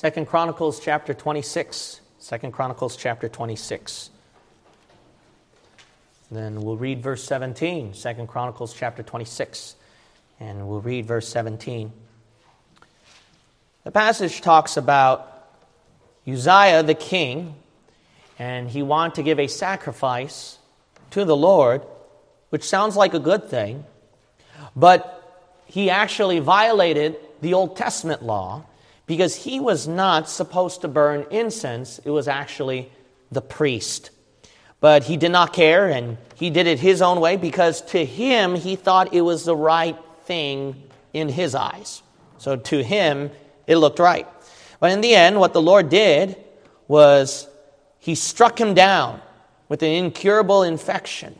Second Chronicles chapter 26. Second Chronicles chapter 26. Then we'll read verse 17. Second Chronicles chapter 26. And we'll read verse 17. The passage talks about Uzziah the king, and he wanted to give a sacrifice to the Lord, which sounds like a good thing, but he actually violated the Old Testament law because he was not supposed to burn incense, it was actually the priest. But he did not care and he did it his own way because to him he thought it was the right thing in his eyes. So to him it looked right. But in the end, what the Lord did was he struck him down with an incurable infection.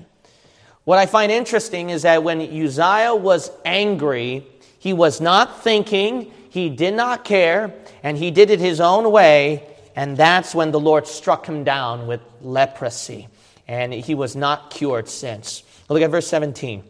What I find interesting is that when Uzziah was angry, he was not thinking, he did not care, and he did it his own way, and that's when the Lord struck him down with leprosy. And he was not cured since. Look at verse 17.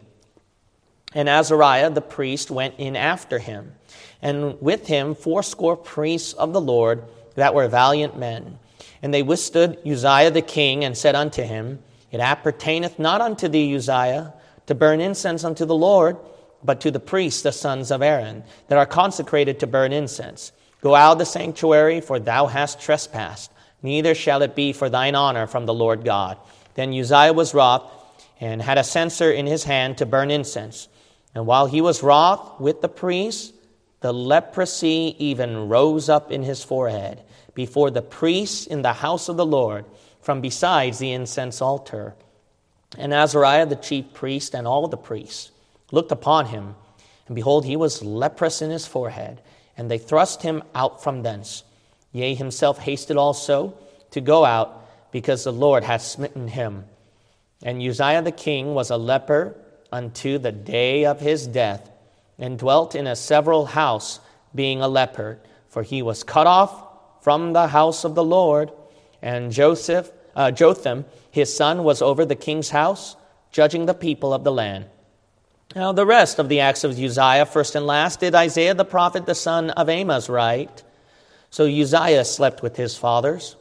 And Azariah the priest went in after him, and with him fourscore priests of the Lord that were valiant men. And they withstood Uzziah the king and said unto him, It appertaineth not unto thee, Uzziah, to burn incense unto the Lord, but to the priests, the sons of Aaron, that are consecrated to burn incense. Go out of the sanctuary, for thou hast trespassed. Neither shall it be for thine honor from the Lord God. Then Uzziah was wroth, and had a censer in his hand to burn incense. And while he was wroth with the priests, the leprosy even rose up in his forehead before the priests in the house of the Lord from besides the incense altar. And Azariah the chief priest and all the priests looked upon him, and behold, he was leprous in his forehead, and they thrust him out from thence. Yea, himself hasted also to go out, because the Lord had smitten him. And Uzziah the king was a leper unto the day of his death, and dwelt in a several house, being a leper, for he was cut off from the house of the Lord. And Joseph, uh, Jotham, his son, was over the king's house, judging the people of the land. Now, the rest of the acts of Uzziah, first and last, did Isaiah the prophet, the son of Amos, write. So Uzziah slept with his fathers,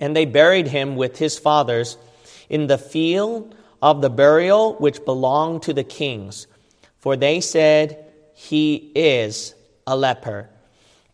and they buried him with his fathers in the field of the burial which belonged to the kings. For they said, He is a leper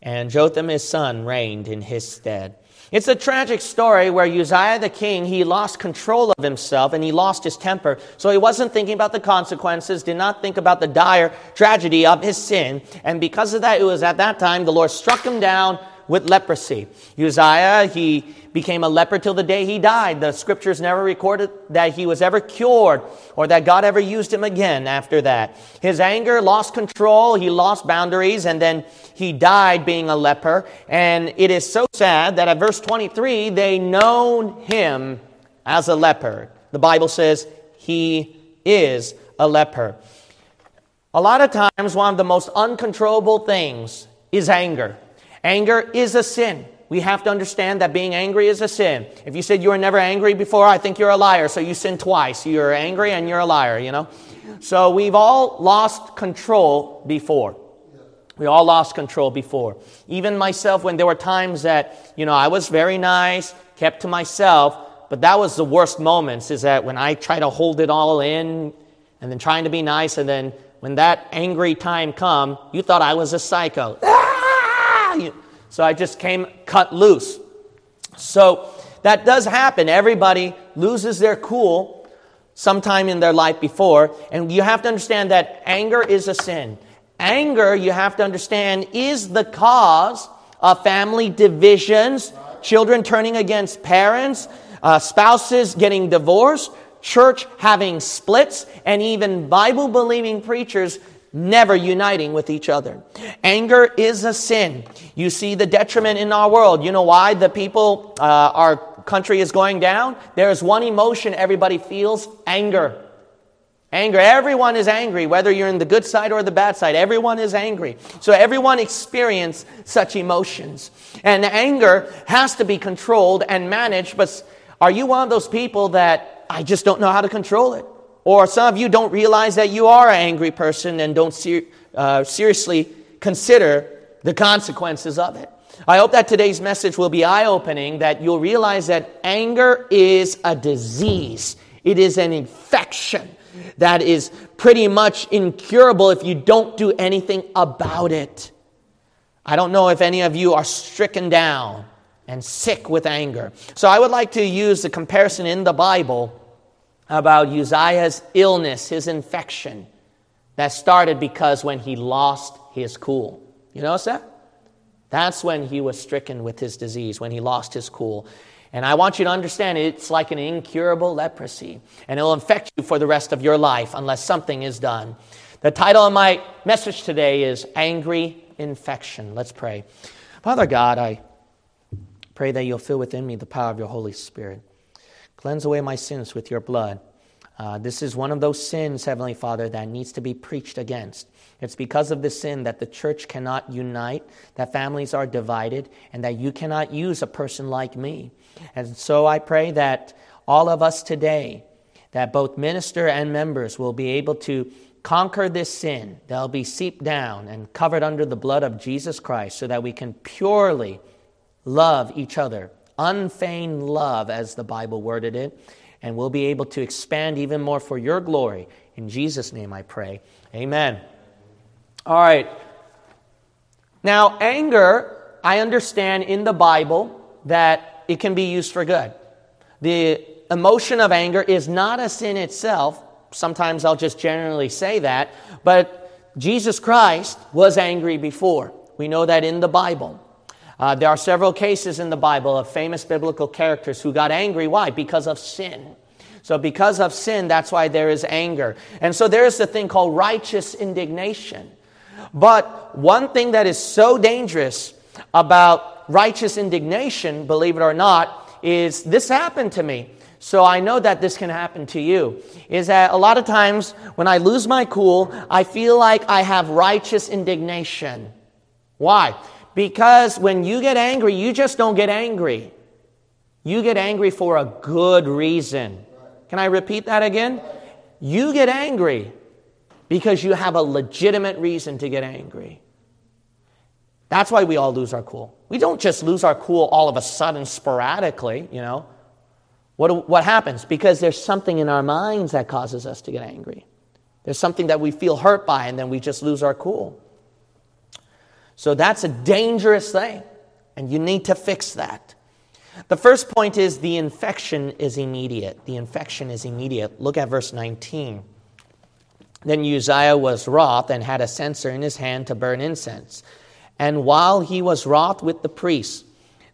and Jotham his son reigned in his stead. It's a tragic story where Uzziah the king, he lost control of himself and he lost his temper. So he wasn't thinking about the consequences, did not think about the dire tragedy of his sin. And because of that, it was at that time the Lord struck him down with leprosy. Uzziah, he became a leper till the day he died. The scriptures never recorded that he was ever cured or that God ever used him again after that. His anger lost control, he lost boundaries, and then he died being a leper. And it is so sad that at verse 23, they known him as a leper. The Bible says he is a leper. A lot of times, one of the most uncontrollable things is anger. Anger is a sin. We have to understand that being angry is a sin. If you said you were never angry before, I think you're a liar. So you sin twice. You're angry and you're a liar, you know? So we've all lost control before. We all lost control before. Even myself, when there were times that, you know, I was very nice, kept to myself, but that was the worst moments, is that when I try to hold it all in and then trying to be nice, and then when that angry time come, you thought I was a psycho. So I just came cut loose. So that does happen. Everybody loses their cool sometime in their life before. And you have to understand that anger is a sin. Anger, you have to understand, is the cause of family divisions, children turning against parents, uh, spouses getting divorced, church having splits, and even Bible believing preachers never uniting with each other. Anger is a sin. You see the detriment in our world. You know why the people, uh, our country is going down? There is one emotion everybody feels anger. Anger. Everyone is angry, whether you're in the good side or the bad side. Everyone is angry. So everyone experience such emotions. And anger has to be controlled and managed, but are you one of those people that I just don't know how to control it? Or some of you don't realize that you are an angry person and don't ser- uh, seriously consider the consequences of it. I hope that today's message will be eye opening, that you'll realize that anger is a disease, it is an infection that is pretty much incurable if you don't do anything about it. I don't know if any of you are stricken down and sick with anger. So I would like to use the comparison in the Bible about Uzziah's illness, his infection, that started because when he lost his cool. You notice that? That's when he was stricken with his disease, when he lost his cool. And I want you to understand it's like an incurable leprosy, and it'll infect you for the rest of your life unless something is done. The title of my message today is Angry Infection. Let's pray. Father God, I pray that you'll fill within me the power of your Holy Spirit. Cleanse away my sins with your blood. Uh, this is one of those sins, Heavenly Father, that needs to be preached against. It's because of this sin that the church cannot unite, that families are divided, and that you cannot use a person like me. And so I pray that all of us today, that both minister and members will be able to conquer this sin. They'll be seeped down and covered under the blood of Jesus Christ so that we can purely love each other unfeigned love, as the Bible worded it, and we'll be able to expand even more for your glory. In Jesus' name I pray. Amen. All right. Now, anger, I understand in the Bible that it can be used for good. The emotion of anger is not a sin itself. Sometimes I'll just generally say that, but Jesus Christ was angry before. We know that in the Bible. Uh, there are several cases in the Bible of famous biblical characters who got angry. Why? Because of sin. So, because of sin, that's why there is anger. And so, there is a thing called righteous indignation. But one thing that is so dangerous about righteous indignation, believe it or not, is this happened to me. So I know that this can happen to you. Is that a lot of times when I lose my cool, I feel like I have righteous indignation. Why? Because when you get angry, you just don't get angry. You get angry for a good reason. Can I repeat that again? You get angry because you have a legitimate reason to get angry. That's why we all lose our cool. We don't just lose our cool all of a sudden, sporadically, you know. What, what happens? Because there's something in our minds that causes us to get angry. There's something that we feel hurt by, and then we just lose our cool. So that's a dangerous thing, and you need to fix that. The first point is the infection is immediate. The infection is immediate. Look at verse 19. Then Uzziah was wroth and had a censer in his hand to burn incense. And while he was wroth with the priests,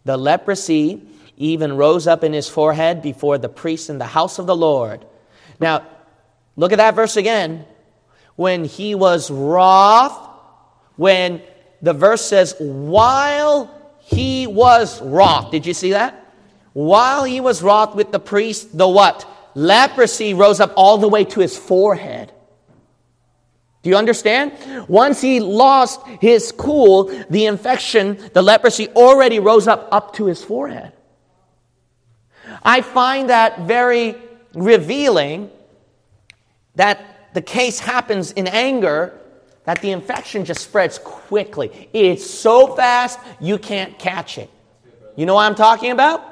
the leprosy even rose up in his forehead before the priests in the house of the Lord. Now, look at that verse again. When he was wroth, when the verse says, while he was wroth. Did you see that? While he was wroth with the priest, the what? Leprosy rose up all the way to his forehead. Do you understand? Once he lost his cool, the infection, the leprosy already rose up up to his forehead. I find that very revealing that the case happens in anger that the infection just spreads quickly. It's so fast, you can't catch it. You know what I'm talking about?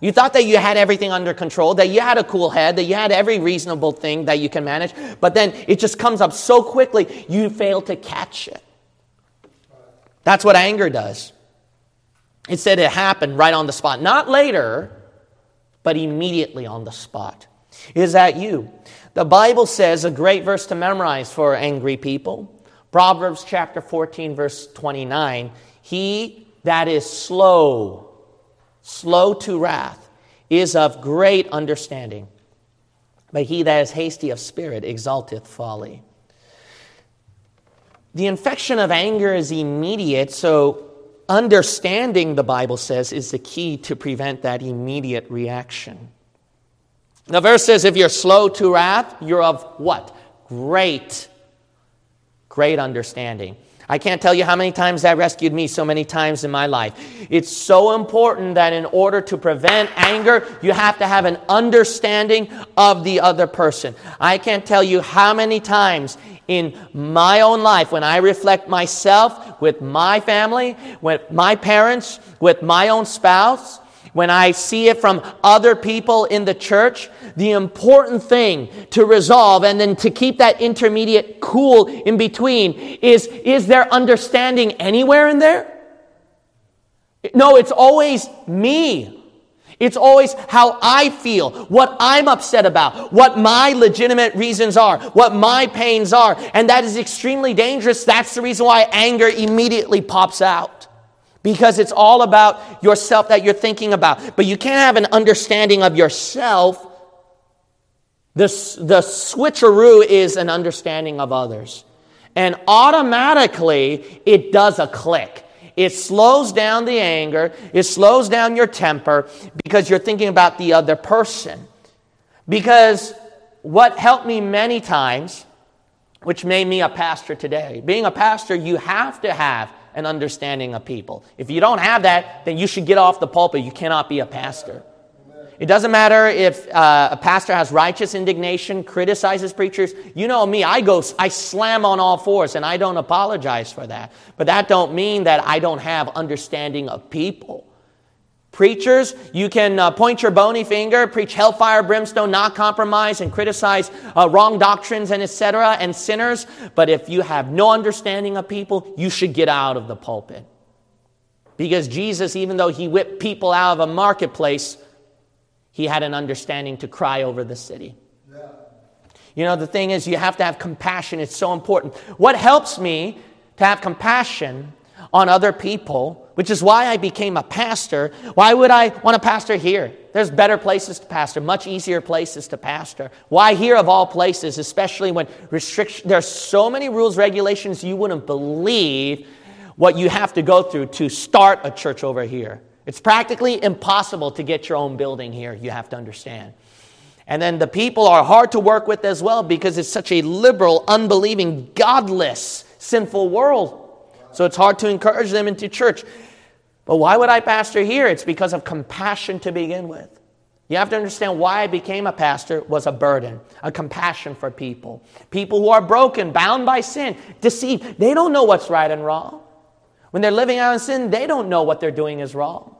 You thought that you had everything under control, that you had a cool head, that you had every reasonable thing that you can manage, but then it just comes up so quickly, you fail to catch it. That's what anger does. It said it happened right on the spot. Not later, but immediately on the spot. Is that you? The Bible says a great verse to memorize for angry people. Proverbs chapter 14, verse 29 He that is slow, slow to wrath, is of great understanding, but he that is hasty of spirit exalteth folly. The infection of anger is immediate, so understanding, the Bible says, is the key to prevent that immediate reaction. The verse says, if you're slow to wrath, you're of what? Great great understanding. I can't tell you how many times that rescued me so many times in my life. It's so important that in order to prevent anger, you have to have an understanding of the other person. I can't tell you how many times in my own life, when I reflect myself with my family, with my parents, with my own spouse, when I see it from other people in the church, the important thing to resolve and then to keep that intermediate cool in between is is there understanding anywhere in there? No, it's always me. It's always how I feel, what I'm upset about, what my legitimate reasons are, what my pains are. And that is extremely dangerous. That's the reason why anger immediately pops out. Because it's all about yourself that you're thinking about. But you can't have an understanding of yourself. The, the switcheroo is an understanding of others. And automatically, it does a click. It slows down the anger, it slows down your temper because you're thinking about the other person. Because what helped me many times, which made me a pastor today, being a pastor, you have to have an understanding of people. If you don't have that, then you should get off the pulpit. You cannot be a pastor. It doesn't matter if uh, a pastor has righteous indignation, criticizes preachers. You know me, I go, I slam on all fours, and I don't apologize for that. But that don't mean that I don't have understanding of people. Preachers, you can uh, point your bony finger, preach hellfire, brimstone, not compromise, and criticize uh, wrong doctrines and etc. and sinners. But if you have no understanding of people, you should get out of the pulpit. Because Jesus, even though he whipped people out of a marketplace, he had an understanding to cry over the city. Yeah. You know, the thing is, you have to have compassion. It's so important. What helps me to have compassion on other people, which is why I became a pastor. Why would I want to pastor here? There's better places to pastor, much easier places to pastor. Why here of all places, especially when restriction, there's so many rules, regulations, you wouldn't believe what you have to go through to start a church over here. It's practically impossible to get your own building here, you have to understand. And then the people are hard to work with as well because it's such a liberal, unbelieving, godless, sinful world. So it's hard to encourage them into church. But why would I pastor here? It's because of compassion to begin with. You have to understand why I became a pastor was a burden, a compassion for people. People who are broken, bound by sin, deceived. They don't know what's right and wrong. When they're living out in sin, they don't know what they're doing is wrong.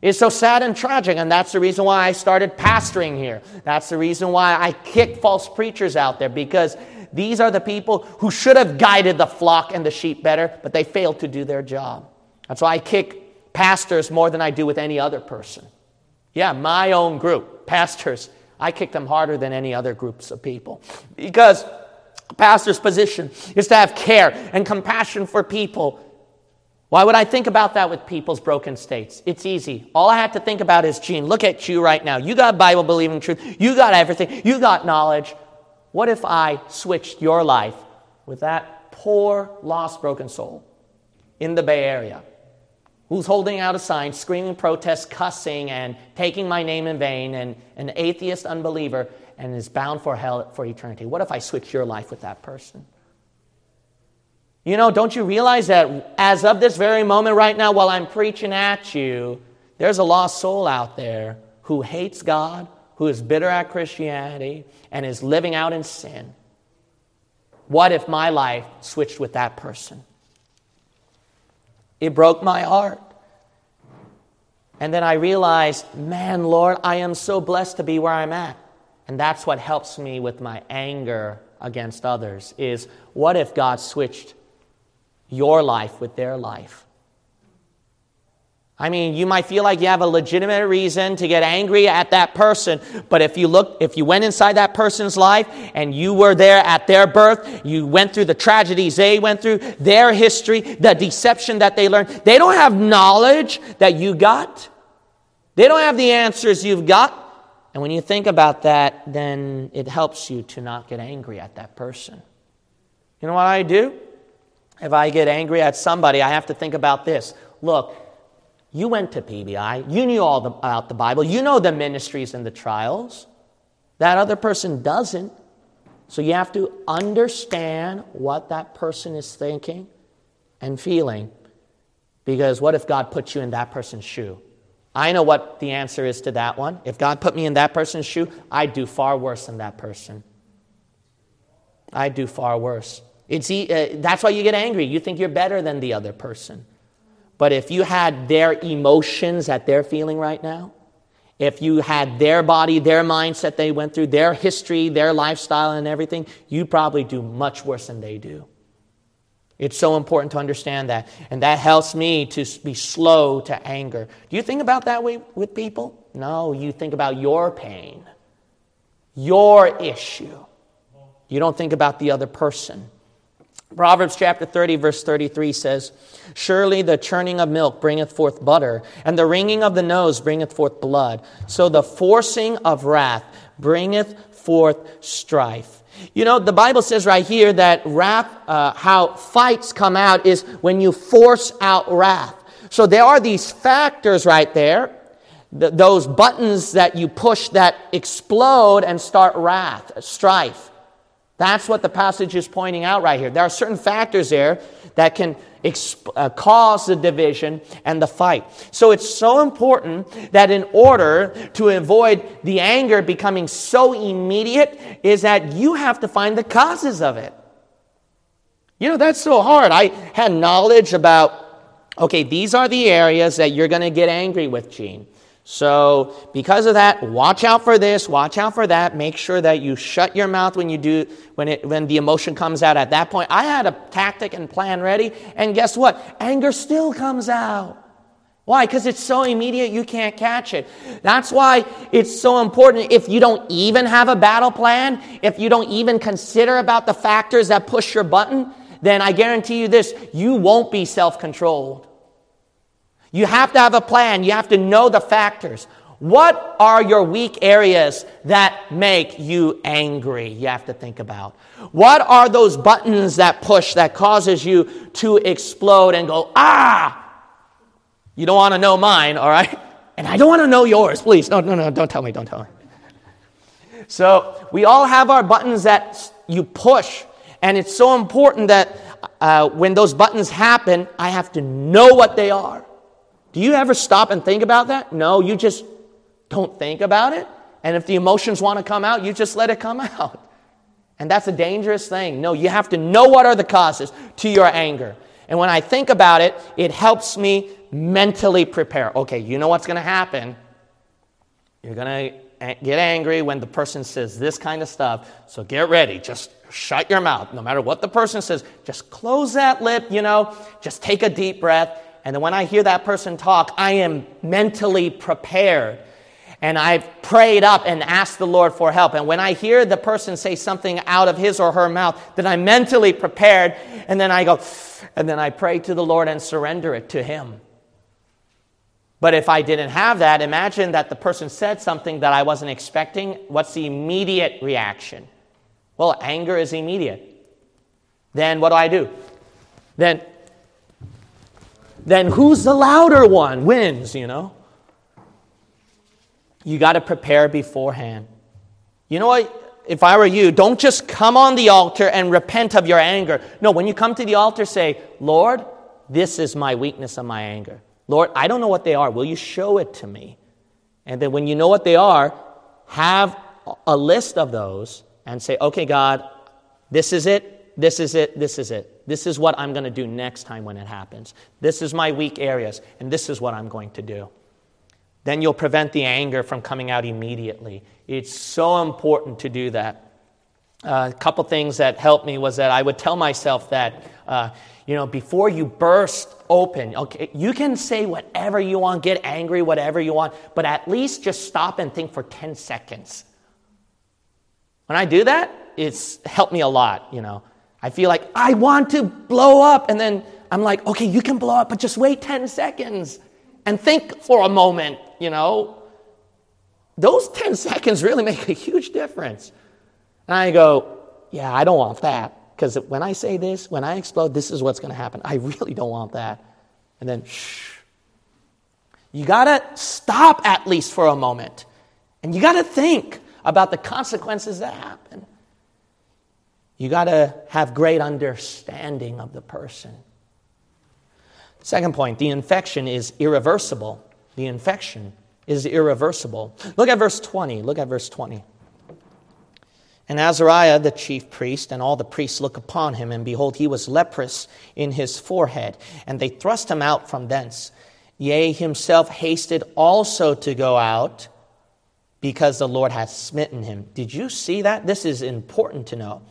It's so sad and tragic, and that's the reason why I started pastoring here. That's the reason why I kick false preachers out there, because these are the people who should have guided the flock and the sheep better, but they failed to do their job. That's why I kick pastors more than I do with any other person. Yeah, my own group, pastors, I kick them harder than any other groups of people. Because pastor's position is to have care and compassion for people why would I think about that with people's broken states? It's easy. All I have to think about is, Gene, look at you right now. You got Bible believing truth. You got everything. You got knowledge. What if I switched your life with that poor, lost, broken soul in the Bay Area who's holding out a sign, screaming protest, cussing, and taking my name in vain, and an atheist unbeliever, and is bound for hell for eternity? What if I switched your life with that person? You know, don't you realize that as of this very moment right now, while I'm preaching at you, there's a lost soul out there who hates God, who is bitter at Christianity, and is living out in sin. What if my life switched with that person? It broke my heart. And then I realized, man, Lord, I am so blessed to be where I'm at. And that's what helps me with my anger against others is what if God switched your life with their life. I mean, you might feel like you have a legitimate reason to get angry at that person, but if you look, if you went inside that person's life and you were there at their birth, you went through the tragedies they went through, their history, the deception that they learned, they don't have knowledge that you got. They don't have the answers you've got. And when you think about that, then it helps you to not get angry at that person. You know what I do? If I get angry at somebody, I have to think about this. Look, you went to PBI, you knew all the, about the Bible, you know the ministries and the trials. That other person doesn't. So you have to understand what that person is thinking and feeling. Because what if God puts you in that person's shoe? I know what the answer is to that one. If God put me in that person's shoe, I'd do far worse than that person. I'd do far worse. It's, uh, that's why you get angry. You think you're better than the other person. But if you had their emotions that they're feeling right now, if you had their body, their mindset they went through, their history, their lifestyle, and everything, you probably do much worse than they do. It's so important to understand that. And that helps me to be slow to anger. Do you think about that way with people? No, you think about your pain, your issue. You don't think about the other person. Proverbs chapter 30, verse 33 says, Surely the churning of milk bringeth forth butter, and the wringing of the nose bringeth forth blood. So the forcing of wrath bringeth forth strife. You know, the Bible says right here that wrath, uh, how fights come out is when you force out wrath. So there are these factors right there, th- those buttons that you push that explode and start wrath, strife. That's what the passage is pointing out right here. There are certain factors there that can exp- uh, cause the division and the fight. So it's so important that in order to avoid the anger becoming so immediate, is that you have to find the causes of it. You know, that's so hard. I had knowledge about, okay, these are the areas that you're going to get angry with, Gene. So, because of that, watch out for this, watch out for that. Make sure that you shut your mouth when you do when it when the emotion comes out at that point. I had a tactic and plan ready, and guess what? Anger still comes out. Why? Because it's so immediate you can't catch it. That's why it's so important if you don't even have a battle plan, if you don't even consider about the factors that push your button, then I guarantee you this, you won't be self-controlled. You have to have a plan. You have to know the factors. What are your weak areas that make you angry? You have to think about. What are those buttons that push that causes you to explode and go, ah? You don't want to know mine, all right? And I don't want to know yours. Please, no, no, no, don't tell me, don't tell me. So we all have our buttons that you push. And it's so important that uh, when those buttons happen, I have to know what they are. Do you ever stop and think about that? No, you just don't think about it. And if the emotions want to come out, you just let it come out. And that's a dangerous thing. No, you have to know what are the causes to your anger. And when I think about it, it helps me mentally prepare. Okay, you know what's going to happen. You're going to get angry when the person says this kind of stuff. So get ready. Just shut your mouth. No matter what the person says, just close that lip, you know, just take a deep breath and when I hear that person talk, I am mentally prepared. And I've prayed up and asked the Lord for help. And when I hear the person say something out of his or her mouth, then I'm mentally prepared. And then I go, and then I pray to the Lord and surrender it to Him. But if I didn't have that, imagine that the person said something that I wasn't expecting. What's the immediate reaction? Well, anger is immediate. Then what do I do? Then then who's the louder one wins, you know? You got to prepare beforehand. You know what? If I were you, don't just come on the altar and repent of your anger. No, when you come to the altar, say, Lord, this is my weakness and my anger. Lord, I don't know what they are. Will you show it to me? And then when you know what they are, have a list of those and say, okay, God, this is it, this is it, this is it. This is what I'm going to do next time when it happens. This is my weak areas, and this is what I'm going to do. Then you'll prevent the anger from coming out immediately. It's so important to do that. Uh, a couple things that helped me was that I would tell myself that, uh, you know, before you burst open, okay, you can say whatever you want, get angry, whatever you want, but at least just stop and think for 10 seconds. When I do that, it's helped me a lot, you know. I feel like I want to blow up. And then I'm like, okay, you can blow up, but just wait 10 seconds and think for a moment, you know. Those 10 seconds really make a huge difference. And I go, yeah, I don't want that. Because when I say this, when I explode, this is what's going to happen. I really don't want that. And then, shh. You got to stop at least for a moment. And you got to think about the consequences that happen. You got to have great understanding of the person. Second point the infection is irreversible. The infection is irreversible. Look at verse 20. Look at verse 20. And Azariah, the chief priest, and all the priests look upon him, and behold, he was leprous in his forehead. And they thrust him out from thence. Yea, himself hasted also to go out because the Lord hath smitten him. Did you see that? This is important to know.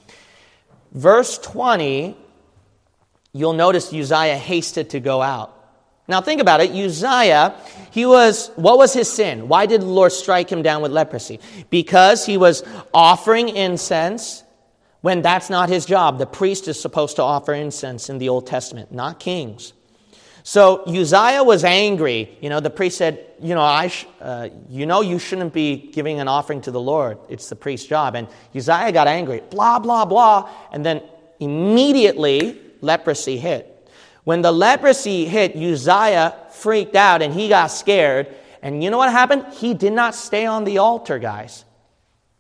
Verse 20, you'll notice Uzziah hasted to go out. Now think about it. Uzziah, he was, what was his sin? Why did the Lord strike him down with leprosy? Because he was offering incense when that's not his job. The priest is supposed to offer incense in the Old Testament, not kings. So Uzziah was angry. You know, the priest said, you know, I sh- uh, you know you shouldn't be giving an offering to the Lord. It's the priest's job. And Uzziah got angry. Blah, blah, blah. And then immediately leprosy hit. When the leprosy hit, Uzziah freaked out and he got scared. And you know what happened? He did not stay on the altar, guys.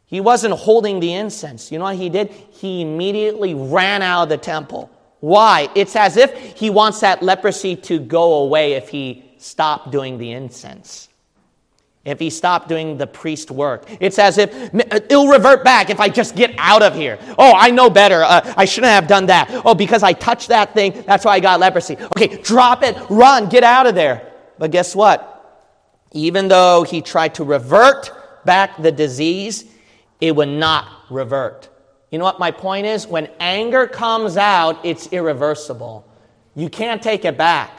He wasn't holding the incense. You know what he did? He immediately ran out of the temple. Why? It's as if he wants that leprosy to go away if he stopped doing the incense if he stopped doing the priest work. It's as if it'll revert back if I just get out of here. Oh, I know better. Uh, I shouldn't have done that. Oh, because I touched that thing, that's why I got leprosy. Okay, drop it, run, get out of there. But guess what? Even though he tried to revert back the disease, it would not revert. You know what my point is? When anger comes out, it's irreversible. You can't take it back.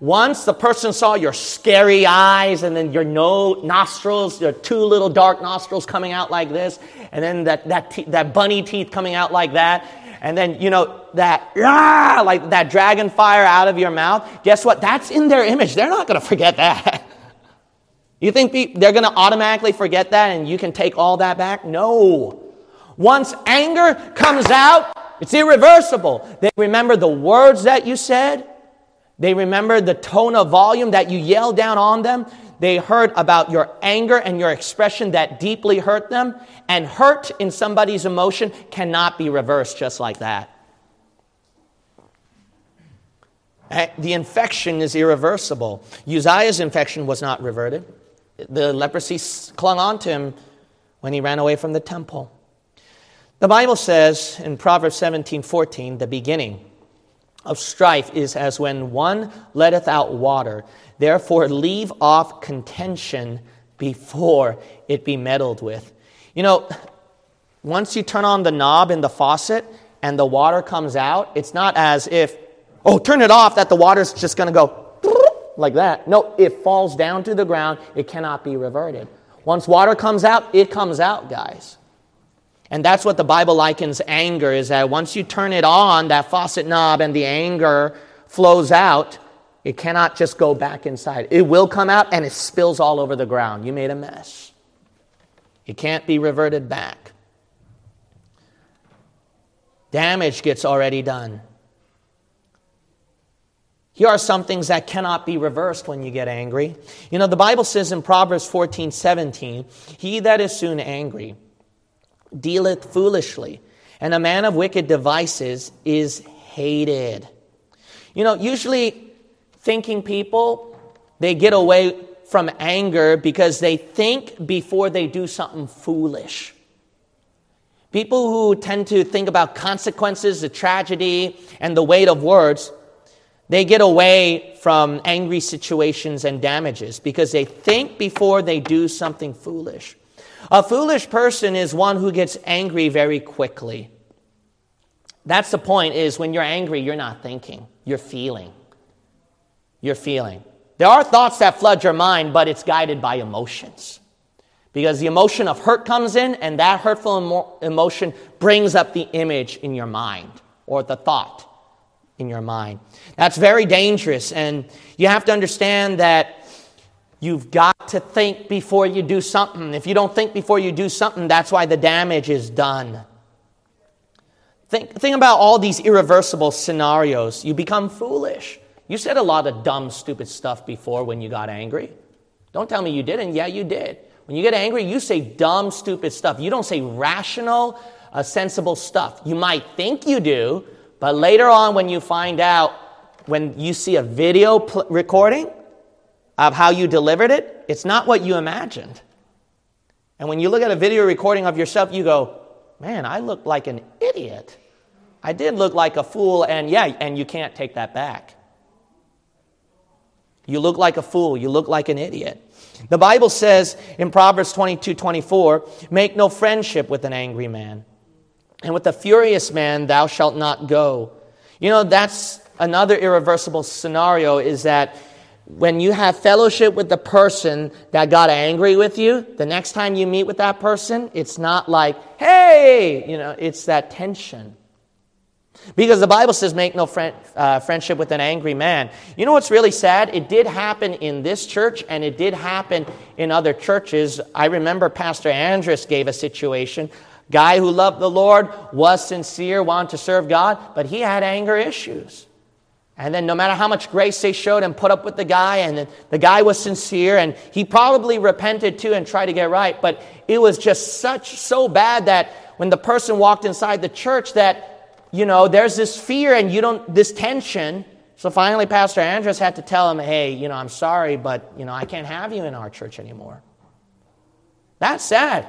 Once the person saw your scary eyes and then your no, nostrils, your two little dark nostrils coming out like this, and then that, that, te- that bunny teeth coming out like that, and then, you know, that, ah, like that dragon fire out of your mouth, guess what? That's in their image. They're not going to forget that. You think they're going to automatically forget that and you can take all that back? No. Once anger comes out, it's irreversible. They remember the words that you said, they remember the tone of volume that you yelled down on them. They heard about your anger and your expression that deeply hurt them. And hurt in somebody's emotion cannot be reversed just like that. Eh, the infection is irreversible. Uzziah's infection was not reverted. The leprosy clung on to him when he ran away from the temple. The Bible says in Proverbs 17 14, the beginning, of strife is as when one letteth out water. Therefore, leave off contention before it be meddled with. You know, once you turn on the knob in the faucet and the water comes out, it's not as if, oh, turn it off, that the water's just going to go like that. No, it falls down to the ground. It cannot be reverted. Once water comes out, it comes out, guys. And that's what the Bible likens anger is that once you turn it on, that faucet knob, and the anger flows out, it cannot just go back inside. It will come out and it spills all over the ground. You made a mess. It can't be reverted back. Damage gets already done. Here are some things that cannot be reversed when you get angry. You know, the Bible says in Proverbs 14 17, He that is soon angry dealeth foolishly, and a man of wicked devices is hated. You know, usually thinking people, they get away from anger because they think before they do something foolish. People who tend to think about consequences, the tragedy, and the weight of words, they get away from angry situations and damages because they think before they do something foolish. A foolish person is one who gets angry very quickly. That's the point is when you're angry, you're not thinking, you're feeling. You're feeling. There are thoughts that flood your mind, but it's guided by emotions. Because the emotion of hurt comes in, and that hurtful emo- emotion brings up the image in your mind or the thought in your mind. That's very dangerous, and you have to understand that You've got to think before you do something. If you don't think before you do something, that's why the damage is done. Think, think about all these irreversible scenarios. You become foolish. You said a lot of dumb, stupid stuff before when you got angry. Don't tell me you didn't. Yeah, you did. When you get angry, you say dumb, stupid stuff. You don't say rational, uh, sensible stuff. You might think you do, but later on, when you find out, when you see a video pl- recording, of how you delivered it, it's not what you imagined. And when you look at a video recording of yourself, you go, man, I looked like an idiot. I did look like a fool, and yeah, and you can't take that back. You look like a fool. You look like an idiot. The Bible says in Proverbs 22 24, make no friendship with an angry man, and with a furious man thou shalt not go. You know, that's another irreversible scenario is that when you have fellowship with the person that got angry with you, the next time you meet with that person, it's not like, hey, you know, it's that tension. Because the Bible says, make no friend, uh, friendship with an angry man. You know what's really sad? It did happen in this church and it did happen in other churches. I remember Pastor Andrus gave a situation. Guy who loved the Lord, was sincere, wanted to serve God, but he had anger issues. And then, no matter how much grace they showed and put up with the guy, and the guy was sincere, and he probably repented too and tried to get right, but it was just such so bad that when the person walked inside the church, that you know, there's this fear and you don't, this tension. So finally, Pastor Andrus had to tell him, hey, you know, I'm sorry, but, you know, I can't have you in our church anymore. That's sad.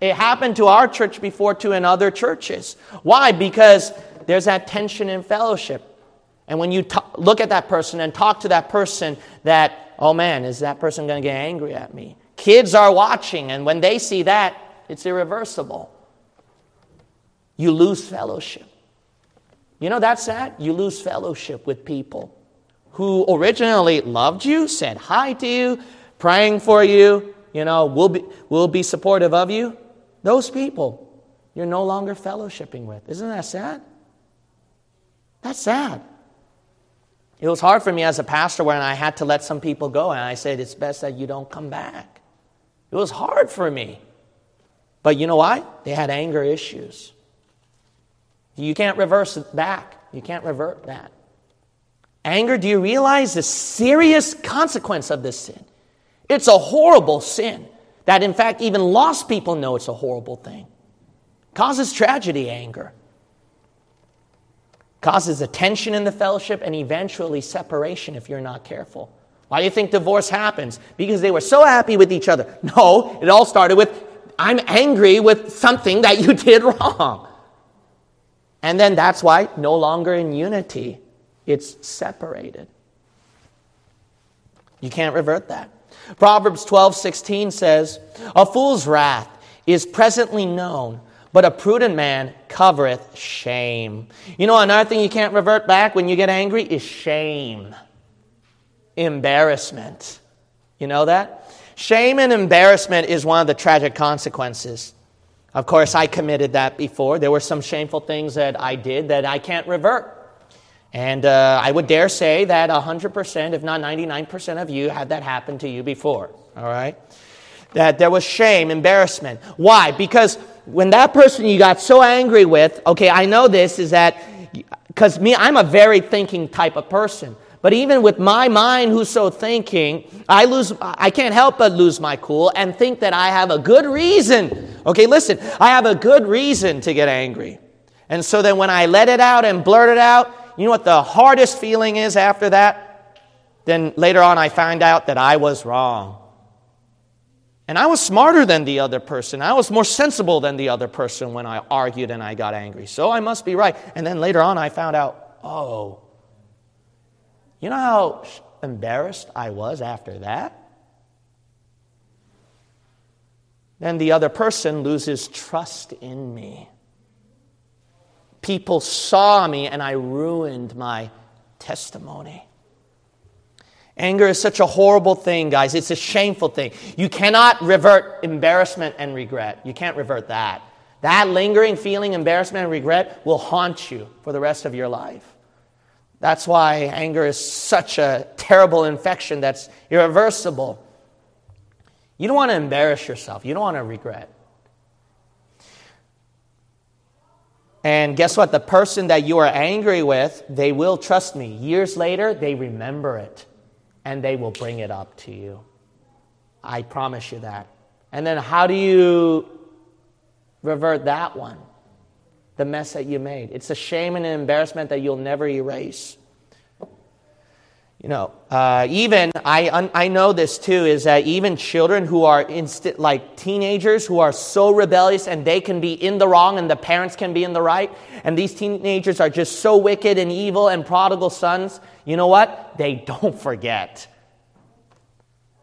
It happened to our church before, too, in other churches. Why? Because there's that tension in fellowship. And when you t- look at that person and talk to that person, that, oh man, is that person going to get angry at me? Kids are watching, and when they see that, it's irreversible. You lose fellowship. You know, that's sad. You lose fellowship with people who originally loved you, said hi to you, praying for you, you know, will be, will be supportive of you. Those people you're no longer fellowshipping with. Isn't that sad? That's sad. It was hard for me as a pastor when I had to let some people go, and I said, It's best that you don't come back. It was hard for me. But you know why? They had anger issues. You can't reverse it back. You can't revert that. Anger, do you realize the serious consequence of this sin? It's a horrible sin that, in fact, even lost people know it's a horrible thing. Causes tragedy, anger. Causes a tension in the fellowship and eventually separation if you're not careful. Why do you think divorce happens? Because they were so happy with each other. No, it all started with, I'm angry with something that you did wrong. And then that's why no longer in unity, it's separated. You can't revert that. Proverbs 12 16 says, A fool's wrath is presently known, but a prudent man covereth shame. You know, another thing you can't revert back when you get angry is shame, embarrassment. You know that? Shame and embarrassment is one of the tragic consequences of course, I committed that before. There were some shameful things that I did that I can't revert. And uh, I would dare say that 100%, if not 99% of you had that happen to you before. All right? That there was shame, embarrassment. Why? Because when that person you got so angry with, okay, I know this is that, because me, I'm a very thinking type of person. But even with my mind who's so thinking, I lose I can't help but lose my cool and think that I have a good reason. Okay, listen, I have a good reason to get angry. And so then when I let it out and blurt it out, you know what the hardest feeling is after that? Then later on I find out that I was wrong. And I was smarter than the other person. I was more sensible than the other person when I argued and I got angry. So I must be right. And then later on I found out, oh, you know how embarrassed I was after that? Then the other person loses trust in me. People saw me and I ruined my testimony. Anger is such a horrible thing, guys. It's a shameful thing. You cannot revert embarrassment and regret. You can't revert that. That lingering feeling, embarrassment and regret, will haunt you for the rest of your life. That's why anger is such a terrible infection that's irreversible. You don't want to embarrass yourself, you don't want to regret. And guess what? The person that you are angry with, they will trust me. Years later, they remember it and they will bring it up to you. I promise you that. And then how do you revert that one? the mess that you made. It's a shame and an embarrassment that you'll never erase. You know, uh, even I, I know this too is that even children who are inst- like teenagers who are so rebellious and they can be in the wrong and the parents can be in the right, and these teenagers are just so wicked and evil and prodigal sons, you know what? They don't forget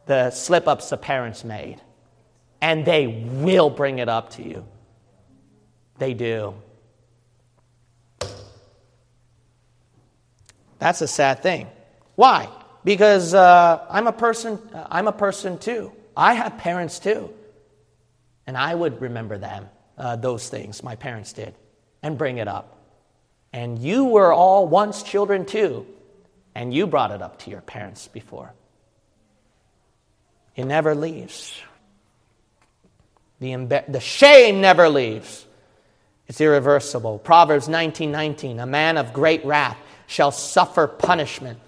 the slip ups the parents made, and they will bring it up to you. They do. That's a sad thing. Why? Because uh, I'm a person. Uh, I'm a person too. I have parents too, and I would remember them, uh, those things my parents did, and bring it up. And you were all once children too, and you brought it up to your parents before. It never leaves. The, imbe- the shame never leaves. It's irreversible. Proverbs 19:19, 19, a man of great wrath shall suffer punishment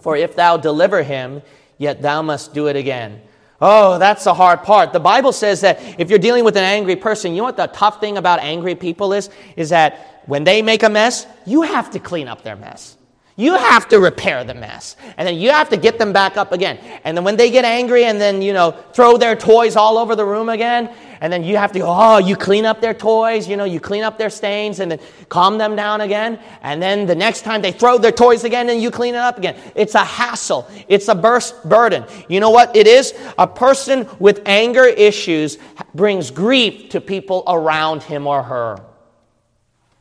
for if thou deliver him, yet thou must do it again. Oh, that's the hard part. The Bible says that if you're dealing with an angry person, you know what the tough thing about angry people is? Is that when they make a mess, you have to clean up their mess. You have to repair the mess. And then you have to get them back up again. And then when they get angry and then, you know, throw their toys all over the room again, and then you have to, oh, you clean up their toys, you know, you clean up their stains and then calm them down again. And then the next time they throw their toys again and you clean it up again. It's a hassle. It's a burst burden. You know what it is? A person with anger issues brings grief to people around him or her.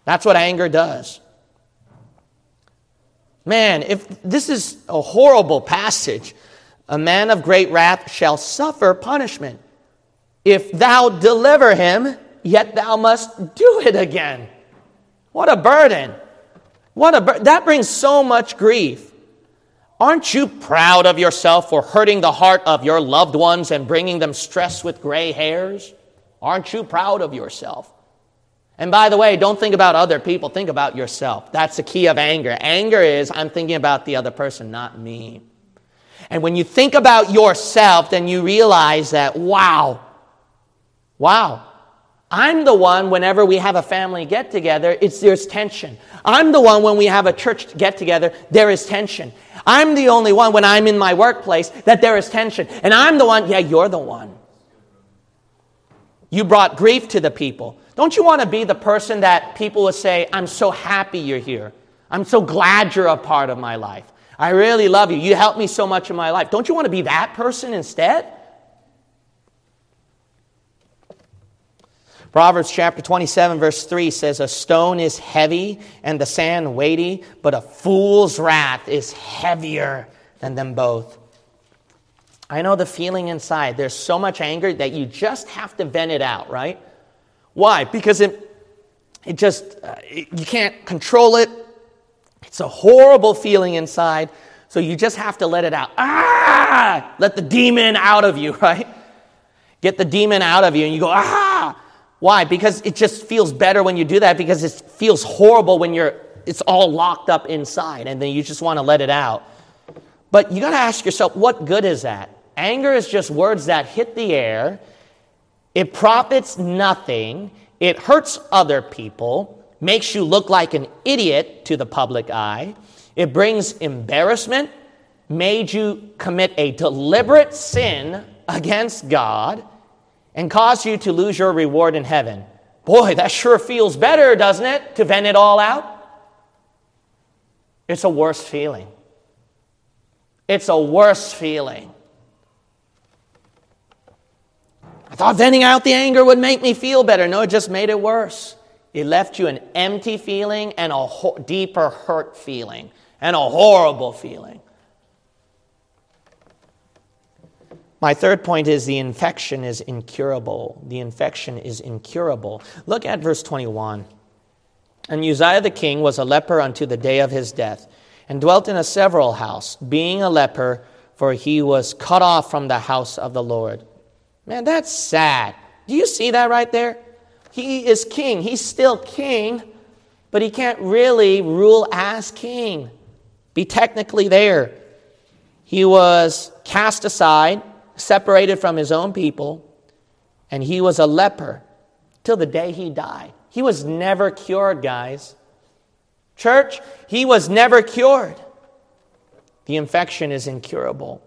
That's what anger does. Man, if this is a horrible passage, a man of great wrath shall suffer punishment. If thou deliver him, yet thou must do it again. What a burden. What a bur- that brings so much grief. Aren't you proud of yourself for hurting the heart of your loved ones and bringing them stress with gray hairs? Aren't you proud of yourself? And by the way, don't think about other people, think about yourself. That's the key of anger. Anger is I'm thinking about the other person, not me. And when you think about yourself, then you realize that, wow, wow, I'm the one whenever we have a family get together, it's there's tension. I'm the one when we have a church get together, there is tension. I'm the only one when I'm in my workplace that there is tension. And I'm the one, yeah, you're the one. You brought grief to the people. Don't you want to be the person that people will say, I'm so happy you're here. I'm so glad you're a part of my life. I really love you. You helped me so much in my life. Don't you want to be that person instead? Proverbs chapter 27, verse 3 says, A stone is heavy and the sand weighty, but a fool's wrath is heavier than them both. I know the feeling inside. There's so much anger that you just have to vent it out, right? Why? Because it, it just, uh, it, you can't control it. It's a horrible feeling inside. So you just have to let it out. Ah! Let the demon out of you, right? Get the demon out of you and you go, ah! Why? Because it just feels better when you do that because it feels horrible when you're, it's all locked up inside and then you just want to let it out. But you got to ask yourself, what good is that? Anger is just words that hit the air it profits nothing. It hurts other people, makes you look like an idiot to the public eye. It brings embarrassment, made you commit a deliberate sin against God, and cause you to lose your reward in heaven. Boy, that sure feels better, doesn't it, to vent it all out? It's a worse feeling. It's a worse feeling. I thought venting out the anger would make me feel better. No, it just made it worse. It left you an empty feeling and a ho- deeper hurt feeling and a horrible feeling. My third point is the infection is incurable. The infection is incurable. Look at verse 21. And Uzziah the king was a leper unto the day of his death, and dwelt in a several house, being a leper, for he was cut off from the house of the Lord. Man, that's sad. Do you see that right there? He is king. He's still king, but he can't really rule as king, be technically there. He was cast aside, separated from his own people, and he was a leper till the day he died. He was never cured, guys. Church, he was never cured. the infection is incurable.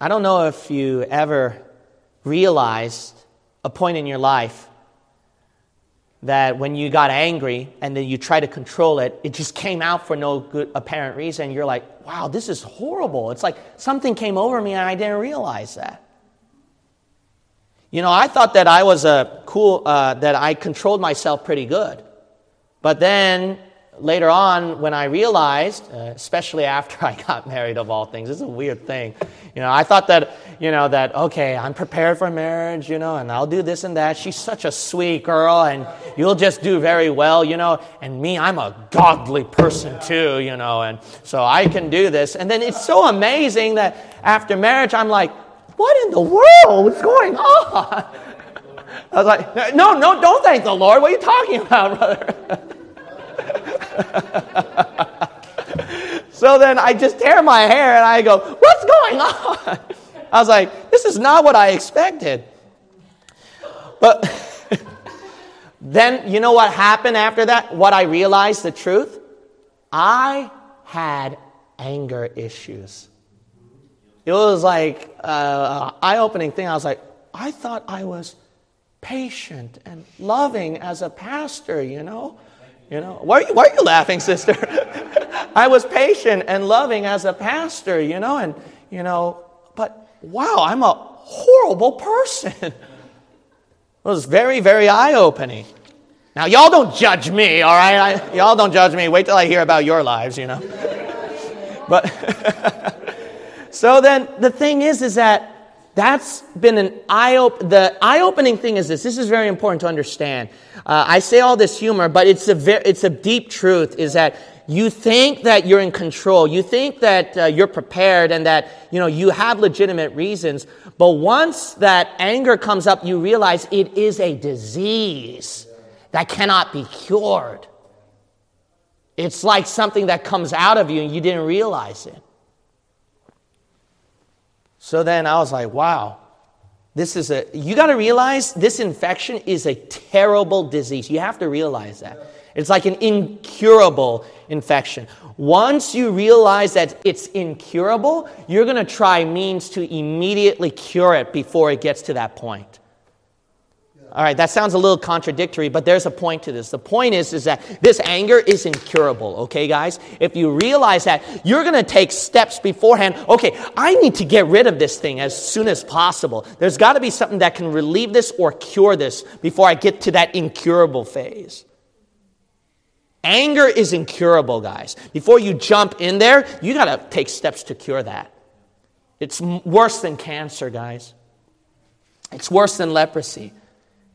I don't know if you ever realized a point in your life that when you got angry and then you try to control it, it just came out for no good apparent reason. You're like, wow, this is horrible. It's like something came over me and I didn't realize that. You know, I thought that I was a cool, uh, that I controlled myself pretty good. But then later on, when I realized, uh, especially after I got married, of all things, it's a weird thing. You know, I thought that, you know, that, okay, I'm prepared for marriage, you know, and I'll do this and that. She's such a sweet girl, and you'll just do very well, you know. And me, I'm a godly person too, you know, and so I can do this. And then it's so amazing that after marriage, I'm like, what in the world is going on? I was like, no, no, don't thank the Lord. What are you talking about, brother? so then I just tear my hair and I go, What's going on? I was like, This is not what I expected. But then, you know what happened after that? What I realized the truth? I had anger issues. It was like uh, an eye opening thing. I was like, I thought I was patient and loving as a pastor, you know? You know, why are you, why are you laughing, sister? I was patient and loving as a pastor, you know, and, you know, but wow, I'm a horrible person. it was very, very eye opening. Now, y'all don't judge me, all right? I, y'all don't judge me. Wait till I hear about your lives, you know. but so then the thing is, is that that's been an eye op- the eye opening thing is this. This is very important to understand. Uh, I say all this humor, but it's a ve- it's a deep truth. Is that you think that you're in control, you think that uh, you're prepared, and that you know you have legitimate reasons. But once that anger comes up, you realize it is a disease that cannot be cured. It's like something that comes out of you and you didn't realize it. So then I was like, wow, this is a, you got to realize this infection is a terrible disease. You have to realize that. It's like an incurable infection. Once you realize that it's incurable, you're going to try means to immediately cure it before it gets to that point. All right, that sounds a little contradictory, but there's a point to this. The point is, is that this anger is incurable, okay, guys? If you realize that, you're going to take steps beforehand. Okay, I need to get rid of this thing as soon as possible. There's got to be something that can relieve this or cure this before I get to that incurable phase. Anger is incurable, guys. Before you jump in there, you got to take steps to cure that. It's worse than cancer, guys. It's worse than leprosy.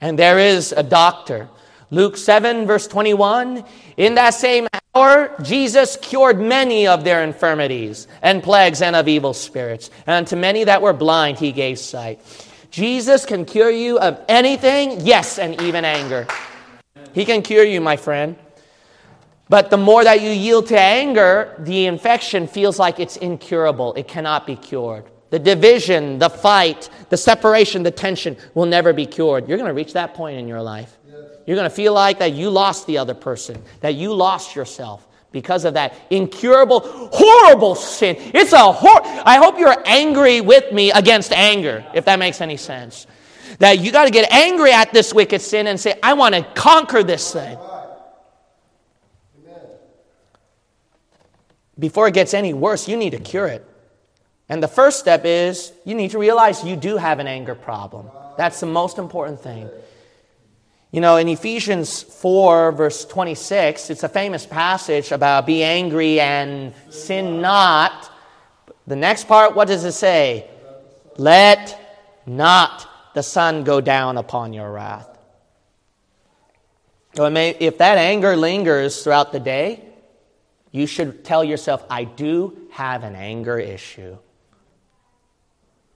And there is a doctor. Luke 7, verse 21 In that same hour, Jesus cured many of their infirmities and plagues and of evil spirits. And to many that were blind, he gave sight. Jesus can cure you of anything, yes, and even anger. He can cure you, my friend. But the more that you yield to anger, the infection feels like it's incurable. It cannot be cured. The division, the fight, the separation, the tension will never be cured. You're going to reach that point in your life. You're going to feel like that you lost the other person, that you lost yourself because of that incurable, horrible sin. It's a hor- I hope you're angry with me against anger, if that makes any sense. That you got to get angry at this wicked sin and say, I want to conquer this thing. Before it gets any worse, you need to cure it. And the first step is you need to realize you do have an anger problem. That's the most important thing. You know, in Ephesians 4, verse 26, it's a famous passage about be angry and sin not. The next part, what does it say? Let not the sun go down upon your wrath. So if that anger lingers throughout the day, you should tell yourself, I do have an anger issue.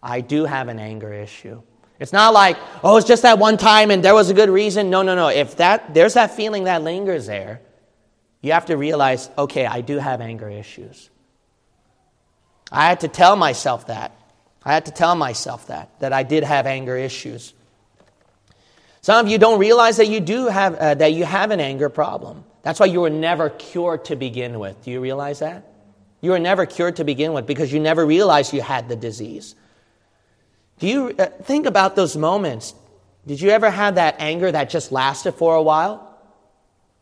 I do have an anger issue. It's not like, oh, it's just that one time and there was a good reason. No, no, no. If that there's that feeling that lingers there, you have to realize, okay, I do have anger issues. I had to tell myself that. I had to tell myself that that I did have anger issues. Some of you don't realize that you do have uh, that you have an anger problem. That's why you were never cured to begin with. Do you realize that? You were never cured to begin with because you never realized you had the disease. Do you uh, think about those moments? Did you ever have that anger that just lasted for a while?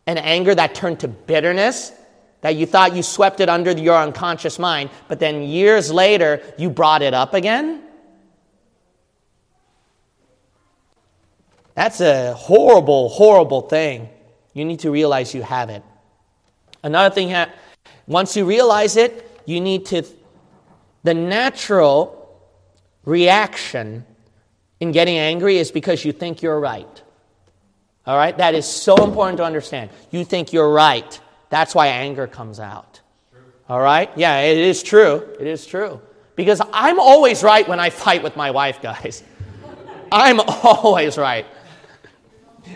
An anger that turned to bitterness? That you thought you swept it under your unconscious mind, but then years later you brought it up again? That's a horrible, horrible thing. You need to realize you have it. Another thing, once you realize it, you need to, the natural reaction in getting angry is because you think you're right. All right? That is so important to understand. You think you're right. That's why anger comes out. All right? Yeah, it is true. It is true. Because I'm always right when I fight with my wife, guys. I'm always right.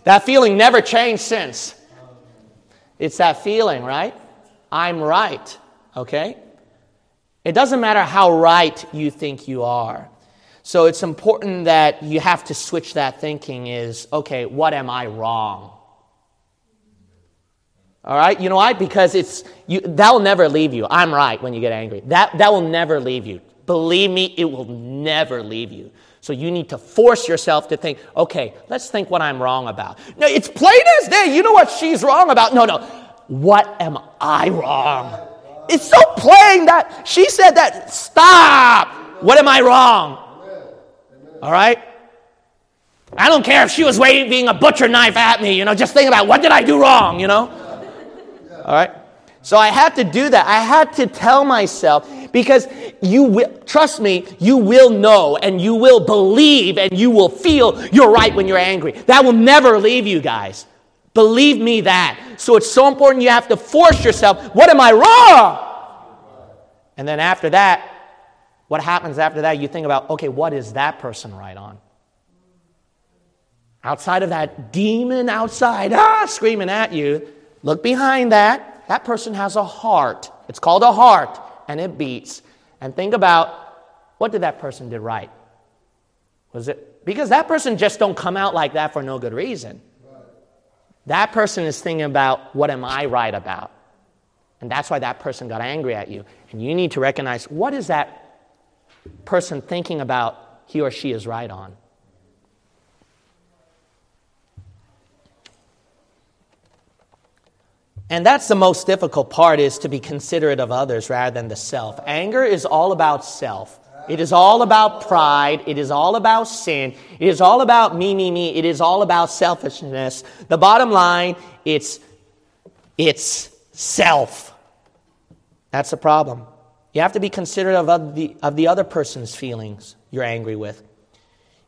That feeling never changed since. It's that feeling, right? I'm right, okay? It doesn't matter how right you think you are. So it's important that you have to switch that thinking is, okay, what am I wrong? All right? You know why? Because it's you, that will never leave you. I'm right when you get angry. That, that will never leave you. Believe me, it will never leave you. So you need to force yourself to think, okay, let's think what I'm wrong about. No, it's plain as day. You know what she's wrong about. No, no. What am I wrong? It's so plain that she said that. Stop. What am I wrong? All right? I don't care if she was waving a butcher knife at me, you know, just think about what did I do wrong, you know? All right? So I had to do that. I had to tell myself because you will, trust me, you will know and you will believe and you will feel you're right when you're angry. That will never leave you guys. Believe me that. So it's so important you have to force yourself, what am I wrong? And then after that, what happens after that? You think about, okay, what is that person right on? Outside of that demon outside, ah, screaming at you, look behind that that person has a heart. It's called a heart, and it beats. And think about what did that person do right? Was it because that person just don't come out like that for no good reason. That person is thinking about what am I right about? And that's why that person got angry at you. And you need to recognize what is that person thinking about he or she is right on. And that's the most difficult part is to be considerate of others rather than the self. Anger is all about self. It is all about pride. It is all about sin. It is all about me, me, me. It is all about selfishness. The bottom line, it's, it's self. That's the problem. You have to be considerate of the, of the other person's feelings you're angry with.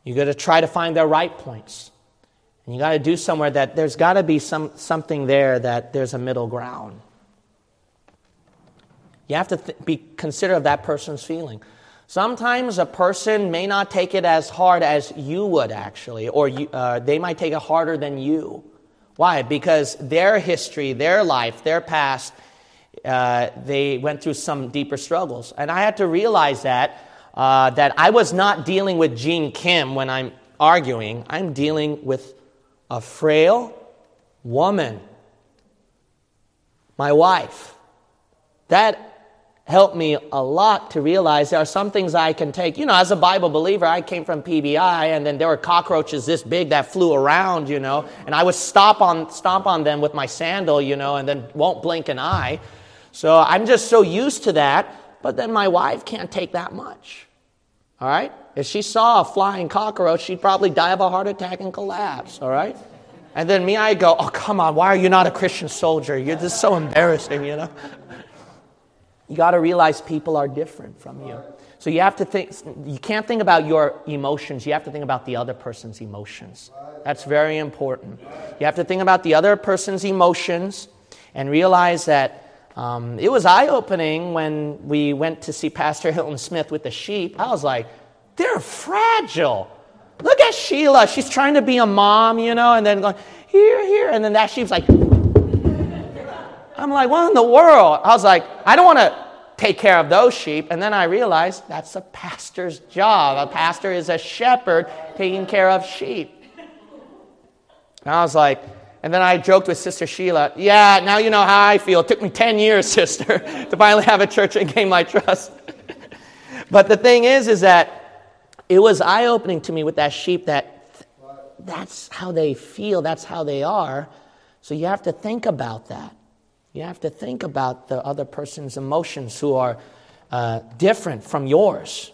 You got to try to find their right points. And you got to do somewhere that there's got to be some, something there that there's a middle ground. You have to th- be considerate of that person's feeling. Sometimes a person may not take it as hard as you would actually, or you, uh, they might take it harder than you. Why? Because their history, their life, their past, uh, they went through some deeper struggles. And I had to realize that, uh, that I was not dealing with Gene Kim when I'm arguing. I'm dealing with a frail woman, my wife. That helped me a lot to realize there are some things I can take. You know, as a Bible believer, I came from PBI, and then there were cockroaches this big that flew around, you know, and I would stomp on, stomp on them with my sandal, you know, and then won't blink an eye. So I'm just so used to that. But then my wife can't take that much. All right? If she saw a flying cockroach, she'd probably die of a heart attack and collapse, all right? And then me, I go, oh, come on, why are you not a Christian soldier? You're just so embarrassing, you know? You got to realize people are different from you. So you have to think, you can't think about your emotions, you have to think about the other person's emotions. That's very important. You have to think about the other person's emotions and realize that um, it was eye opening when we went to see Pastor Hilton Smith with the sheep. I was like, they're fragile. Look at Sheila. She's trying to be a mom, you know, and then going, here, here. And then that sheep's like, I'm like, what in the world? I was like, I don't want to take care of those sheep. And then I realized that's a pastor's job. A pastor is a shepherd taking care of sheep. And I was like, And then I joked with Sister Sheila, yeah, now you know how I feel. It took me 10 years, sister, to finally have a church and gain my trust. but the thing is, is that it was eye opening to me with that sheep that that's how they feel, that's how they are. So you have to think about that. You have to think about the other person's emotions who are uh, different from yours.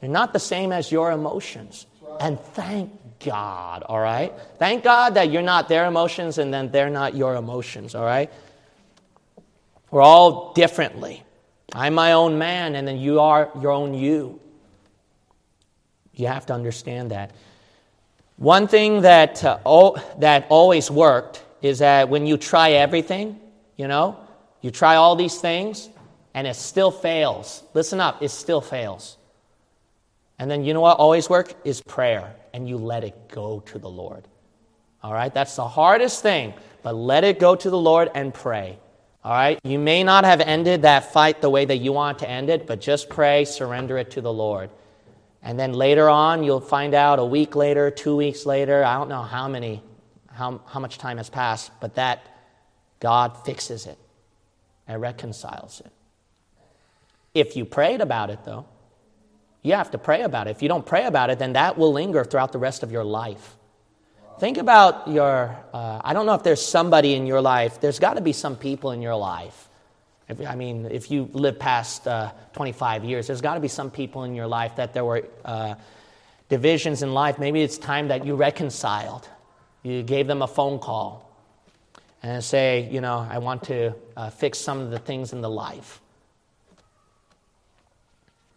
They're not the same as your emotions. And thank God, all right? Thank God that you're not their emotions and then they're not your emotions, all right? We're all differently. I'm my own man and then you are your own you. You have to understand that. One thing that, uh, o- that always worked is that when you try everything, you know, you try all these things and it still fails. Listen up, it still fails. And then you know what always work is prayer, and you let it go to the Lord. All right, that's the hardest thing, but let it go to the Lord and pray. All right, you may not have ended that fight the way that you want to end it, but just pray, surrender it to the Lord. And then later on, you'll find out a week later, two weeks later, I don't know how many, how, how much time has passed, but that God fixes it and reconciles it. If you prayed about it, though, you have to pray about it. If you don't pray about it, then that will linger throughout the rest of your life. Think about your, uh, I don't know if there's somebody in your life, there's got to be some people in your life. If, I mean, if you live past uh, 25 years, there's got to be some people in your life that there were uh, divisions in life. Maybe it's time that you reconciled. You gave them a phone call and say, you know, I want to uh, fix some of the things in the life.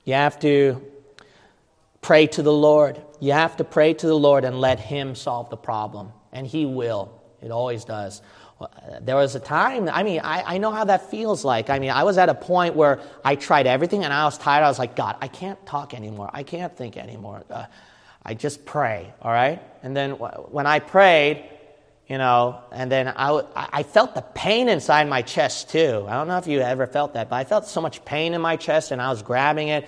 You have to pray to the Lord. You have to pray to the Lord and let Him solve the problem. And He will. It always does. There was a time, I mean, I, I know how that feels like. I mean, I was at a point where I tried everything and I was tired. I was like, God, I can't talk anymore. I can't think anymore. Uh, I just pray, all right? And then when I prayed, you know, and then I, I felt the pain inside my chest too. I don't know if you ever felt that, but I felt so much pain in my chest and I was grabbing it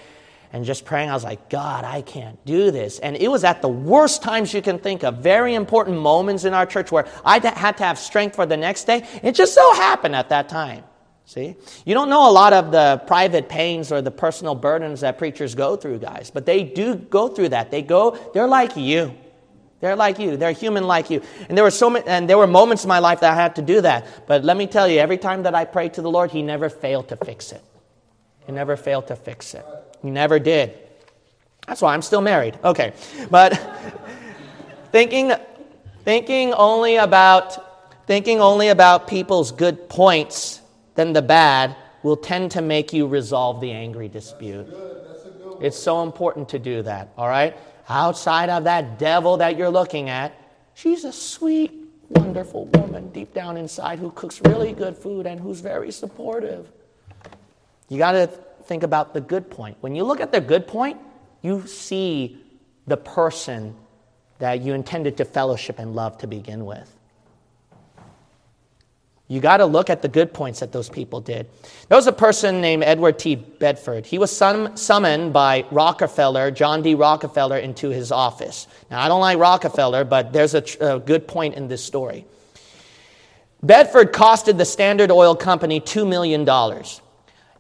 and just praying. I was like, God, I can't do this. And it was at the worst times you can think of, very important moments in our church where I had to have strength for the next day. It just so happened at that time. See? You don't know a lot of the private pains or the personal burdens that preachers go through, guys, but they do go through that. They go, they're like you. They're like you. They're human like you. And there were so many, and there were moments in my life that I had to do that. But let me tell you, every time that I prayed to the Lord, He never failed to fix it. He never failed to fix it. Never did. That's why I'm still married. Okay. But thinking, thinking only about, thinking only about people's good points than the bad will tend to make you resolve the angry dispute. It's so important to do that, all right? Outside of that devil that you're looking at, she's a sweet, wonderful woman deep down inside who cooks really good food and who's very supportive. You got to think about the good point. When you look at the good point, you see the person that you intended to fellowship and love to begin with. You got to look at the good points that those people did. There was a person named Edward T. Bedford. He was sum- summoned by Rockefeller, John D. Rockefeller, into his office. Now, I don't like Rockefeller, but there's a, tr- a good point in this story. Bedford costed the Standard Oil Company $2 million.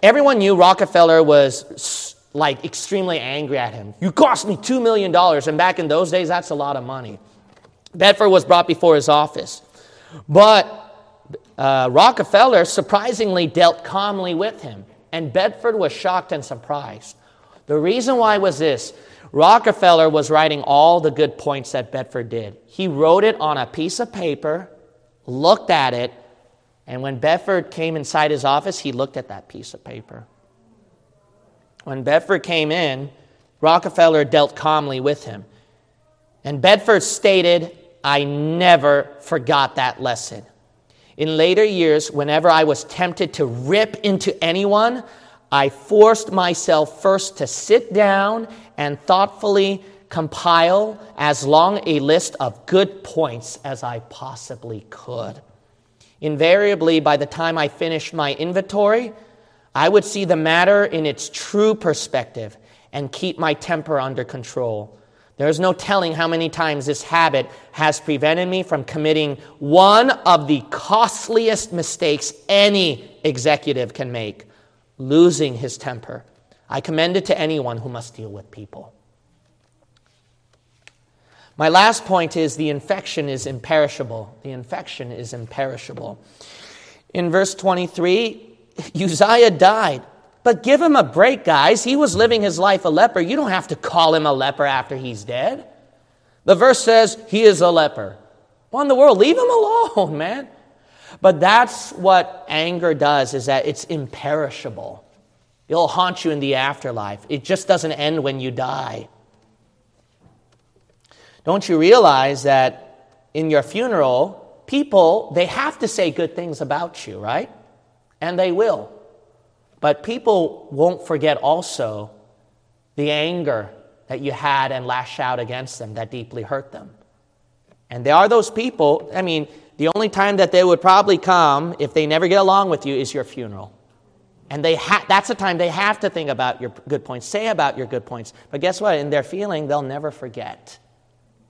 Everyone knew Rockefeller was like extremely angry at him. You cost me $2 million. And back in those days, that's a lot of money. Bedford was brought before his office. But uh, Rockefeller surprisingly dealt calmly with him. And Bedford was shocked and surprised. The reason why was this Rockefeller was writing all the good points that Bedford did. He wrote it on a piece of paper, looked at it, and when Bedford came inside his office, he looked at that piece of paper. When Bedford came in, Rockefeller dealt calmly with him. And Bedford stated, I never forgot that lesson. In later years, whenever I was tempted to rip into anyone, I forced myself first to sit down and thoughtfully compile as long a list of good points as I possibly could. Invariably, by the time I finished my inventory, I would see the matter in its true perspective and keep my temper under control. There's no telling how many times this habit has prevented me from committing one of the costliest mistakes any executive can make losing his temper. I commend it to anyone who must deal with people. My last point is the infection is imperishable. The infection is imperishable. In verse 23, Uzziah died. But give him a break, guys. He was living his life a leper. You don't have to call him a leper after he's dead. The verse says he is a leper. What in the world? Leave him alone, man. But that's what anger does, is that it's imperishable. It'll haunt you in the afterlife. It just doesn't end when you die. Don't you realize that in your funeral, people, they have to say good things about you, right? And they will. But people won't forget also the anger that you had and lash out against them that deeply hurt them. And there are those people, I mean, the only time that they would probably come if they never get along with you is your funeral. And they ha- that's the time they have to think about your good points, say about your good points. But guess what? In their feeling, they'll never forget.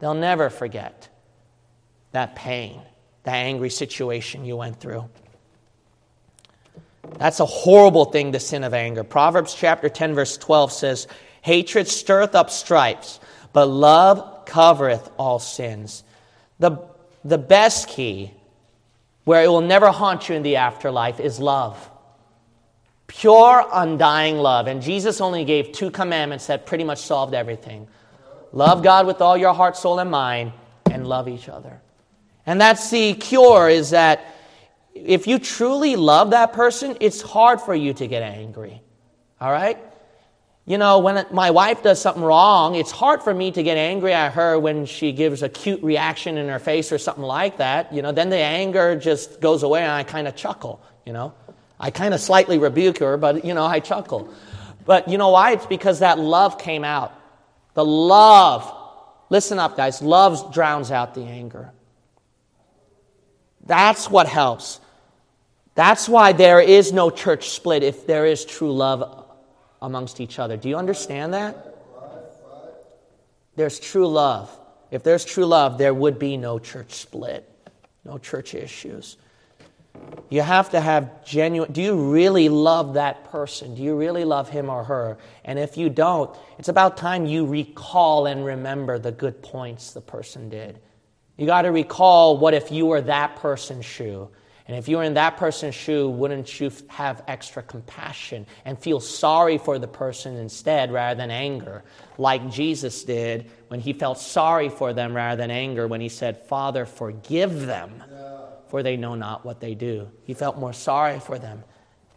They'll never forget that pain, that angry situation you went through. That's a horrible thing, the sin of anger. Proverbs chapter 10, verse 12 says, Hatred stirreth up stripes, but love covereth all sins. The, the best key, where it will never haunt you in the afterlife, is love. Pure, undying love. And Jesus only gave two commandments that pretty much solved everything love God with all your heart, soul, and mind, and love each other. And that's the cure, is that if you truly love that person, it's hard for you to get angry. All right? You know, when my wife does something wrong, it's hard for me to get angry at her when she gives a cute reaction in her face or something like that. You know, then the anger just goes away and I kind of chuckle, you know. I kind of slightly rebuke her, but, you know, I chuckle. But you know why? It's because that love came out. The love, listen up, guys, love drowns out the anger. That's what helps. That's why there is no church split if there is true love amongst each other. Do you understand that? There's true love. If there's true love, there would be no church split, no church issues. You have to have genuine. Do you really love that person? Do you really love him or her? And if you don't, it's about time you recall and remember the good points the person did. You got to recall what if you were that person's shoe? And if you were in that person's shoe, wouldn't you have extra compassion and feel sorry for the person instead rather than anger, like Jesus did when he felt sorry for them rather than anger when he said, Father, forgive them, for they know not what they do. He felt more sorry for them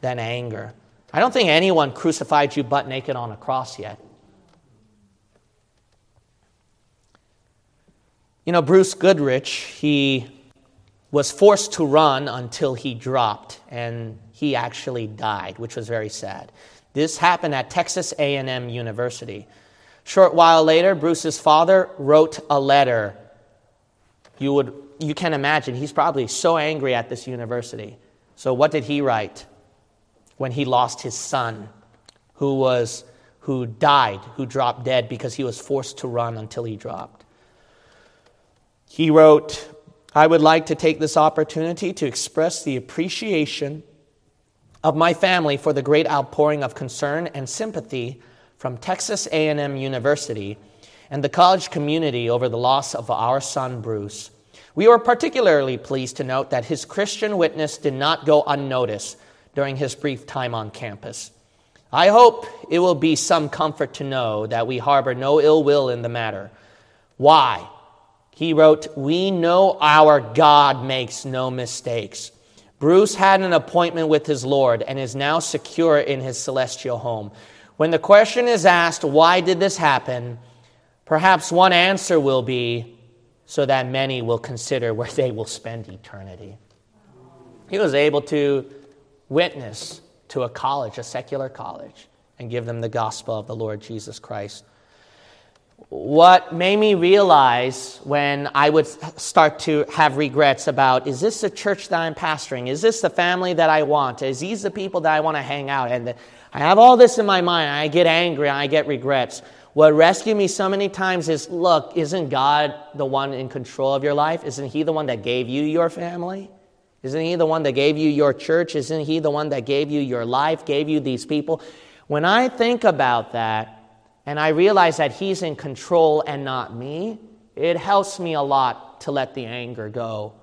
than anger. I don't think anyone crucified you butt naked on a cross yet. You know, Bruce Goodrich, he was forced to run until he dropped and he actually died, which was very sad. This happened at Texas A&M University. Short while later, Bruce's father wrote a letter. You would you can imagine he's probably so angry at this university. So what did he write when he lost his son who was who died, who dropped dead because he was forced to run until he dropped? He wrote, I would like to take this opportunity to express the appreciation of my family for the great outpouring of concern and sympathy from Texas A&M University and the college community over the loss of our son Bruce. We were particularly pleased to note that his Christian witness did not go unnoticed during his brief time on campus. I hope it will be some comfort to know that we harbor no ill will in the matter. Why? He wrote, We know our God makes no mistakes. Bruce had an appointment with his Lord and is now secure in his celestial home. When the question is asked, Why did this happen? perhaps one answer will be, So that many will consider where they will spend eternity. He was able to witness to a college, a secular college, and give them the gospel of the Lord Jesus Christ what made me realize when I would start to have regrets about is this the church that I'm pastoring? Is this the family that I want? Is these the people that I want to hang out? And I have all this in my mind. I get angry. I get regrets. What rescued me so many times is look, isn't God the one in control of your life? Isn't He the one that gave you your family? Isn't He the one that gave you your church? Isn't He the one that gave you your life, gave you these people? When I think about that and I realize that He's in control and not me, it helps me a lot to let the anger go.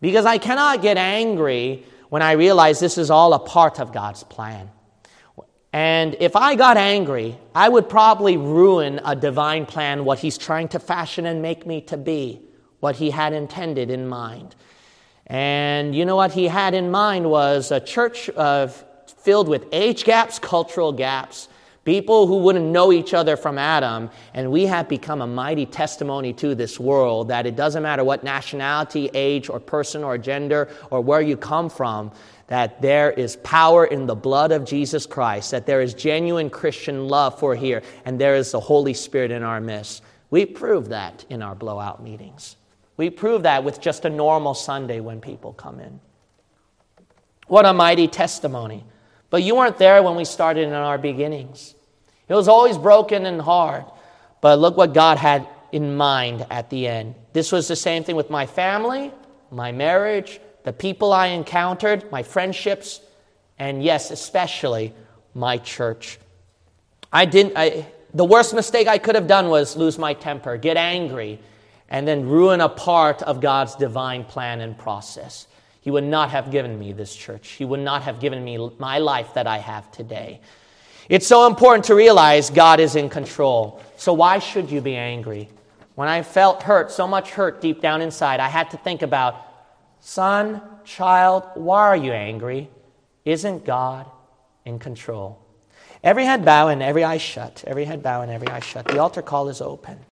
Because I cannot get angry when I realize this is all a part of God's plan. And if I got angry, I would probably ruin a divine plan, what He's trying to fashion and make me to be, what He had intended in mind. And you know what He had in mind was a church of, filled with age gaps, cultural gaps, people who wouldn't know each other from Adam. And we have become a mighty testimony to this world that it doesn't matter what nationality, age, or person, or gender, or where you come from that there is power in the blood of Jesus Christ, that there is genuine Christian love for here, and there is the Holy Spirit in our midst. We prove that in our blowout meetings. We prove that with just a normal Sunday when people come in. What a mighty testimony. But you weren't there when we started in our beginnings. It was always broken and hard. But look what God had in mind at the end. This was the same thing with my family, my marriage, the people I encountered, my friendships, and yes, especially my church. I didn't, I, the worst mistake I could have done was lose my temper, get angry, and then ruin a part of God's divine plan and process. He would not have given me this church. He would not have given me my life that I have today. It's so important to realize God is in control. So, why should you be angry? When I felt hurt, so much hurt deep down inside, I had to think about Son, child, why are you angry? Isn't God in control? Every head bow and every eye shut. Every head bow and every eye shut. The altar call is open.